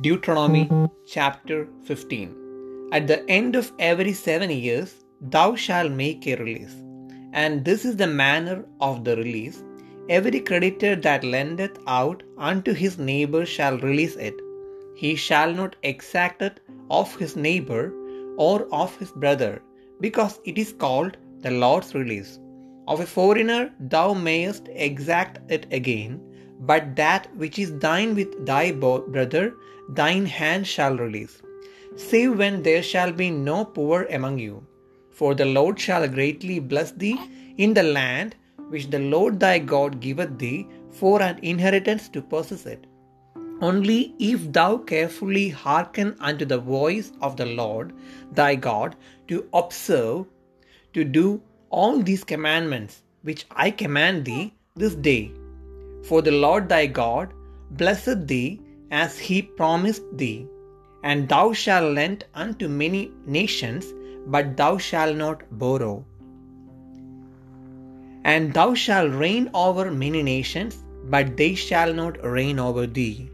Deuteronomy chapter 15 At the end of every seven years, thou shalt make a release. And this is the manner of the release. Every creditor that lendeth out unto his neighbor shall release it. He shall not exact it of his neighbor or of his brother, because it is called the Lord's release. Of a foreigner thou mayest exact it again, but that which is thine with thy brother, thine hand shall release. Save when there shall be no poor among you. For the Lord shall greatly bless thee in the land which the Lord thy God giveth thee for an inheritance to possess it. Only if thou carefully hearken unto the voice of the Lord thy God to observe, to do all these commandments which I command thee this day. For the Lord thy God blesseth thee as he promised thee. And thou shalt lend unto many nations, but thou shalt not borrow. And thou shalt reign over many nations, but they shall not reign over thee.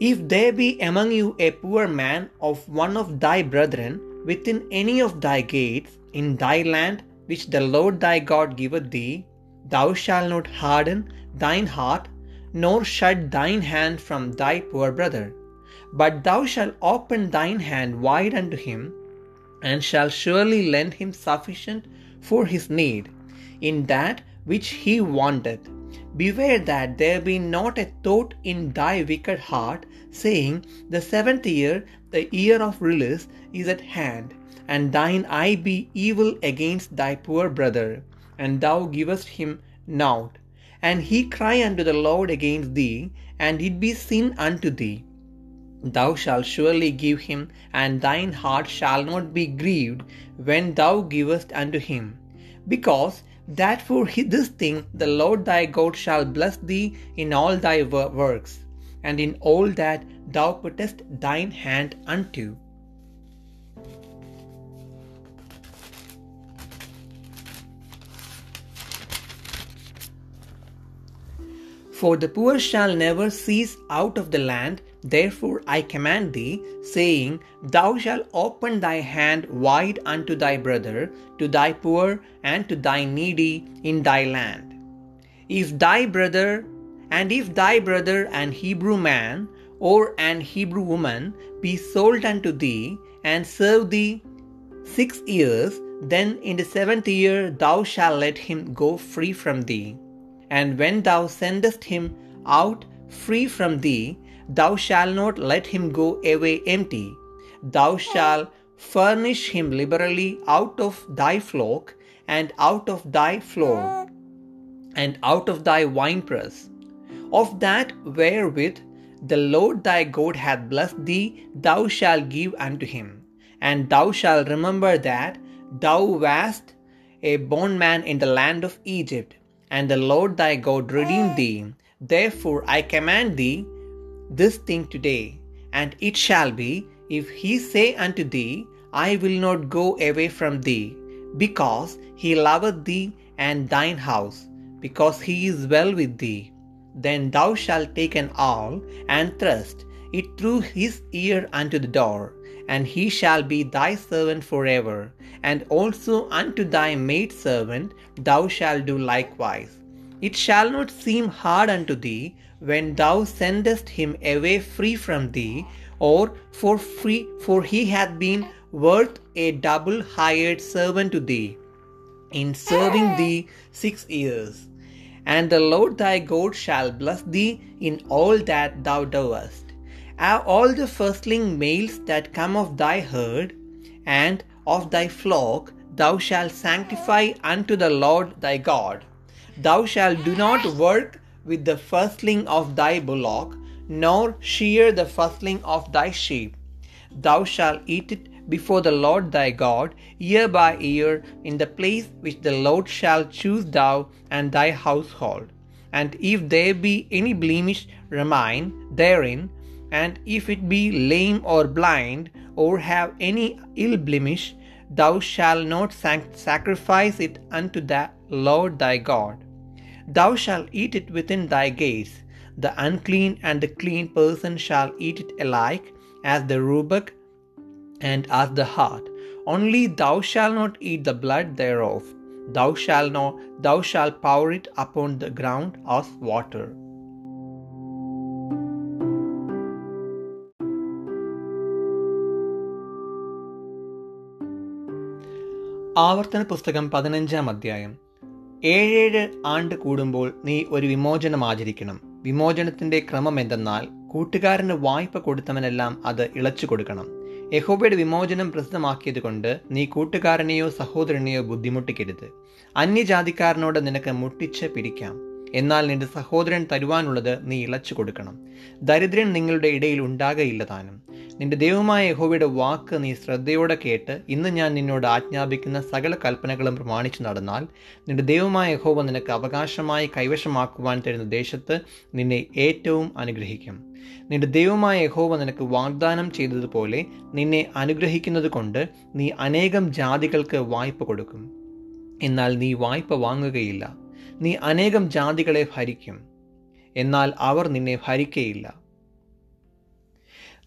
If there be among you a poor man of one of thy brethren within any of thy gates in thy land which the Lord thy God giveth thee, thou shalt not harden thine heart, nor shut thine hand from thy poor brother, but thou shalt open thine hand wide unto him, and shalt surely lend him sufficient for his need, in that which he wanteth. Beware that there be not a thought in thy wicked heart, saying, The seventh year, the year of release, is at hand, and thine eye be evil against thy poor brother, and thou givest him naught. And he cry unto the Lord against thee, and it be sin unto thee. Thou shalt surely give him, and thine heart shall not be grieved when thou givest unto him. Because that for this thing the Lord thy God shall bless thee in all thy works, and in all that thou puttest thine hand unto. For the poor shall never cease out of the land, therefore I command thee, saying, Thou shalt open thy hand wide unto thy brother, to thy poor, and to thy needy in thy land. If thy brother, and if thy brother an Hebrew man, or an Hebrew woman, be sold unto thee, and serve thee six years, then in the seventh year thou shalt let him go free from thee. And when thou sendest him out free from thee, thou shalt not let him go away empty. Thou shalt furnish him liberally out of thy flock, and out of thy floor, and out of thy winepress. Of that wherewith the Lord thy God hath blessed thee, thou shalt give unto him. And thou shalt remember that thou wast a bondman in the land of Egypt and the Lord thy God redeemed thee. Therefore I command thee this thing today, and it shall be, if he say unto thee, I will not go away from thee, because he loveth thee and thine house, because he is well with thee, then thou shalt take an awl and thrust it through his ear unto the door, and he shall be thy servant forever, and also unto thy maidservant thou shalt do likewise. It shall not seem hard unto thee when thou sendest him away free from thee, or for free, for he hath been worth a double hired servant to thee, in serving eh. thee six years. And the Lord thy God shall bless thee in all that thou doest all the firstling males that come of thy herd and of thy flock thou shalt sanctify unto the Lord thy God. Thou shalt do not work with the firstling of thy bullock, nor shear the firstling of thy sheep. Thou shalt eat it before the Lord thy God year by year in the place which the Lord shall choose thou and thy household. And if there be any blemish remain therein, and if it be lame or blind, or have any ill blemish, thou shalt not sacrifice it unto the Lord thy God. Thou shalt eat it within thy gates. the unclean and the clean person shall eat it alike, as the roebuck and as the hart. Only thou shalt not eat the blood thereof. Thou shalt not, thou shalt pour it upon the ground as water. ആവർത്തന പുസ്തകം പതിനഞ്ചാം അധ്യായം. ഏഴേഴ് ആണ്ട് കൂടുമ്പോൾ നീ ഒരു വിമോചനം ആചരിക്കണം. വിമോചനത്തിന്റെ ക്രമം എന്തെന്നാൽ കൂട്ടുകാരന് വായ്പ കൊടുത്തവനെല്ലാം അത് ഇളച്ചു കൊടുക്കണം. യഹോബയുടെ വിമോചനം പ്രസിദ്ധമാക്കിയതുകൊണ്ട് നീ കൂട്ടുകാരനെയോ സഹോദരനെയോ ബുദ്ധിമുട്ടിക്കരുത്. അന്യജാതിക്കാരനോട് നിനക്ക് മുട്ടിച്ച് പിടിക്കാം. എന്നാൽ നിന്റെ സഹോദരൻ തരുവാനുള്ളത് നീ ഇളച്ചു കൊടുക്കണം. ദരിദ്രൻ നിങ്ങളുടെ ഇടയിൽ ഉണ്ടാകയില്ല താനും. നിന്റെ ദൈവമായ യഹോവയുടെ വാക്ക് നീ ശ്രദ്ധയോടെ കേട്ട് ഇന്ന് ഞാൻ നിന്നോട് ആജ്ഞാപിക്കുന്ന സകല കൽപ്പനകളും പ്രമാണിച്ചു നടന്നാൽ നിന്റെ ദൈവമായ യഹോവ നിനക്ക് അവകാശമായി കൈവശമാക്കുവാൻ തരുന്ന ദേശത്ത് നിന്നെ ഏറ്റവും അനുഗ്രഹിക്കും. നിന്റെ ദൈവമായ യഹോവ നിനക്ക് വാഗ്ദാനം ചെയ്തതുപോലെ നിന്നെ അനുഗ്രഹിക്കുന്നത് കൊണ്ട് നീ അനേകം ജാതികൾക്ക് വായ്പ കൊടുക്കും. എന്നാൽ നീ വായ്പ വാങ്ങുകയില്ല. നീ അനേകം ജാതികളെ ഭരിക്കും. എന്നാൽ അവർ നിന്നെ ഭരിക്കയില്ല.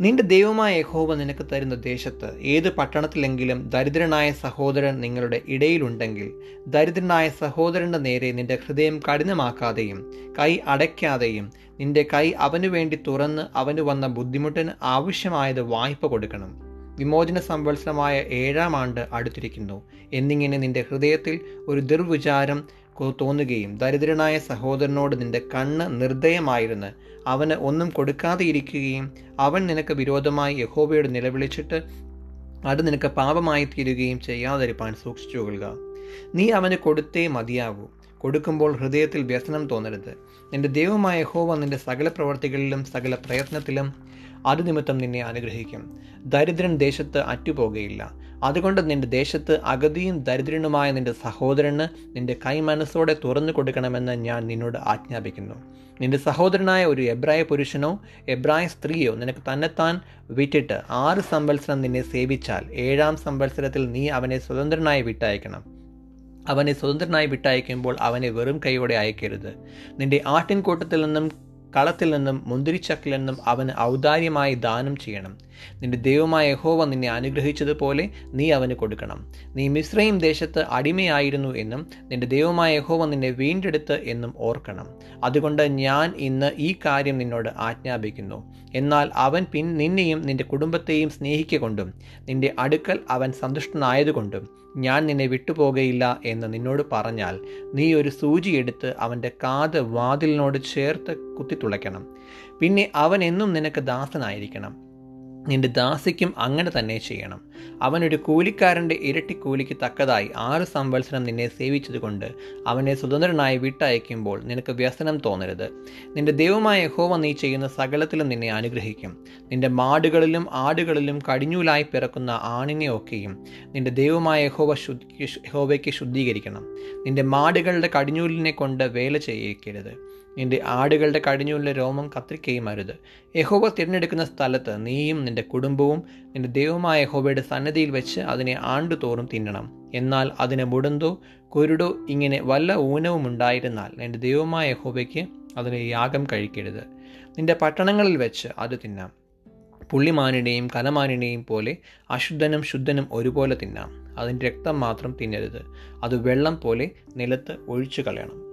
നിന്റെ ദൈവമായ യഹോവ നിനക്ക് തരുന്ന ദേശത്ത് ഏത് പട്ടണത്തിലെങ്കിലും ദരിദ്രനായ സഹോദരൻ നിങ്ങളുടെ ഇടയിലുണ്ടെങ്കിൽ ദരിദ്രനായ സഹോദരന്റെ നേരെ നിന്റെ ഹൃദയം കഠിനമാക്കാതെയും കൈ അടയ്ക്കാതെയും നിന്റെ കൈ അവനു വേണ്ടി തുറന്ന് അവന് വന്ന ബുദ്ധിമുട്ടിന് ആവശ്യമായത് വായ്പ കൊടുക്കണം. വിമോചന സംവത്സരമായ ഏഴാം ആണ്ട് അടുത്തിരിക്കുന്നു. എന്നിങ്ങനെ നിന്റെ ഹൃദയത്തിൽ ഒരു ദുർവിചാരം തോന്നുകയും ദരിദ്രനായ സഹോദരനോട് നിന്റെ കണ്ണ് നിർദ്ദയമായിരുന്ന് അവന് ഒന്നും കൊടുക്കാതെ ഇരിക്കുകയും അവൻ നിനക്ക് വിരോധമായി യഹോബയോട് നിലവിളിച്ചിട്ട് അത് നിനക്ക് പാപമായി തീരുകയും ചെയ്യാതിരിപ്പാൻ സൂക്ഷിച്ചു കൊള്ളുക. നീ അവന് കൊടുത്തേ മതിയാകൂ. കൊടുക്കുമ്പോൾ ഹൃദയത്തിൽ വ്യസനം തോന്നരുത്. നിന്റെ ദൈവമായ ഹോവ നിന്റെ സകല പ്രവർത്തികളിലും സകല പ്രയത്നത്തിലും അത് നിമിത്തം നിന്നെ അനുഗ്രഹിക്കും. ദരിദ്രൻ ദേശത്ത് അറ്റുപോകുകയില്ല അതുകൊണ്ട് നിന്റെ ദേശത്ത് അഗതിയും ദരിദ്രനുമായ നിന്റെ സഹോദരന് നിന്റെ കൈ മനസ്സോടെ തുറന്നു കൊടുക്കണമെന്ന് ഞാൻ നിന്നോട് ആജ്ഞാപിക്കുന്നു. നിന്റെ സഹോദരനായ ഒരു എബ്രായ പുരുഷനോ എബ്രായ സ്ത്രീയോ നിനക്ക് തന്നെത്താൻ വിറ്റിട്ട് ആറ് സംവത്സരം നിന്നെ സേവിച്ചാൽ ഏഴാം സംവത്സരത്തിൽ നീ അവനെ സ്വതന്ത്രനായി വിട്ടയക്കണം. അവനെ സ്വതന്ത്രനായി വിട്ടയക്കുമ്പോൾ അവനെ വെറും കൈയോടെ അയക്കരുത്. നിന്റെ ആട്ടിൻകൂട്ടത്തിൽ നിന്നും കളത്തിൽ നിന്നും മുന്തിരിച്ചക്കിൽ നിന്നും അവന് ഔദാര്യമായി ദാനം ചെയ്യണം. നിന്റെ ദൈവമായ യഹോവ നിന്നെ അനുഗ്രഹിച്ചതുപോലെ നീ അവന് കൊടുക്കണം. നീ മിശ്രയും ദേശത്ത് അടിമയായിരുന്നു എന്നും നിന്റെ ദൈവമായ യഹോവ നിന്നെ വീണ്ടെടുത്ത് എന്നും ഓർക്കണം. അതുകൊണ്ട് ഞാൻ ഇന്ന് ഈ കാര്യം നിന്നോട് ആജ്ഞാപിക്കുന്നു. എന്നാൽ അവൻ പിൻ നിന്നെയും നിന്റെ കുടുംബത്തെയും സ്നേഹിക്കൊണ്ടും നിന്റെ അടുക്കൽ അവൻ സന്തുഷ്ടനായതുകൊണ്ടും ഞാൻ നിന്നെ വിട്ടുപോകയില്ല എന്ന് നിന്നോട് പറഞ്ഞാൽ നീ ഒരു സൂചി എടുത്ത് അവന്റെ കാത് വാതിലിനോട് ചേർത്ത് കുത്തിത്തുളയ്ക്കണം. പിന്നെ അവൻ എന്നും നിനക്ക് ദാസനായിരിക്കണം. നിന്റെ ദാസിക്കും അങ്ങനെ തന്നെ ചെയ്യണം. അവനൊരു കൂലിക്കാരന്റെ ഇരട്ടി കൂലിക്ക് തക്കതായി ആറ് സംവത്സരം നിന്നെ സേവിച്ചതുകൊണ്ട് അവനെ സ്വതന്ത്രനായി വിട്ടയക്കുമ്പോൾ നിനക്ക് വ്യസനം തോന്നരുത്. നിന്റെ ദൈവമായ യഹോവ നീ ചെയ്യുന്ന സകലത്തിലും നിന്നെ അനുഗ്രഹിക്കും. നിന്റെ മാടുകളിലും ആടുകളിലും കടിഞ്ഞൂലായി പിറക്കുന്ന ആണിനെ ഒക്കെയും നിന്റെ ദൈവമായ ഹോവ ശുദ്ധി ഹോവയ്ക്ക് ശുദ്ധീകരിക്കണം. നിന്റെ മാടുകളുടെ കടിഞ്ഞൂലിനെ കൊണ്ട് വേല ചെയ്യിക്കരുത്. നിന്റെ ആടുകളുടെ കടിഞ്ഞൂലിലെ രോമം കത്രിക്കയും അരുത്. യഹോവ തിരഞ്ഞെടുക്കുന്ന സ്ഥലത്ത് നീയും നിന്റെ കുടുംബവും നിന്റെ ദൈവമായ യഹോവയുടെ സന്നദ്ധിയിൽ വെച്ച് അതിനെ ആണ്ടുതോറും തിന്നണം. എന്നാൽ അതിന് മുടന്തോ കുരുടോ ഇങ്ങനെ വല്ല ഊനവും ഉണ്ടായിരുന്നാൽ നിന്റെ ദൈവമായ ഹോബയ്ക്ക് അതിനെ യാഗം കഴിക്കരുത്. നിന്റെ പട്ടണങ്ങളിൽ വെച്ച് അത് തിന്നാം. പുള്ളിമാനിനെയും കലമാനിനെയും പോലെ അശുദ്ധനും ശുദ്ധനും ഒരുപോലെ തിന്നാം. അതിന്റെ രക്തം മാത്രം തിന്നരുത്. അത് വെള്ളം പോലെ നിലത്ത് ഒഴിച്ചു കളയണം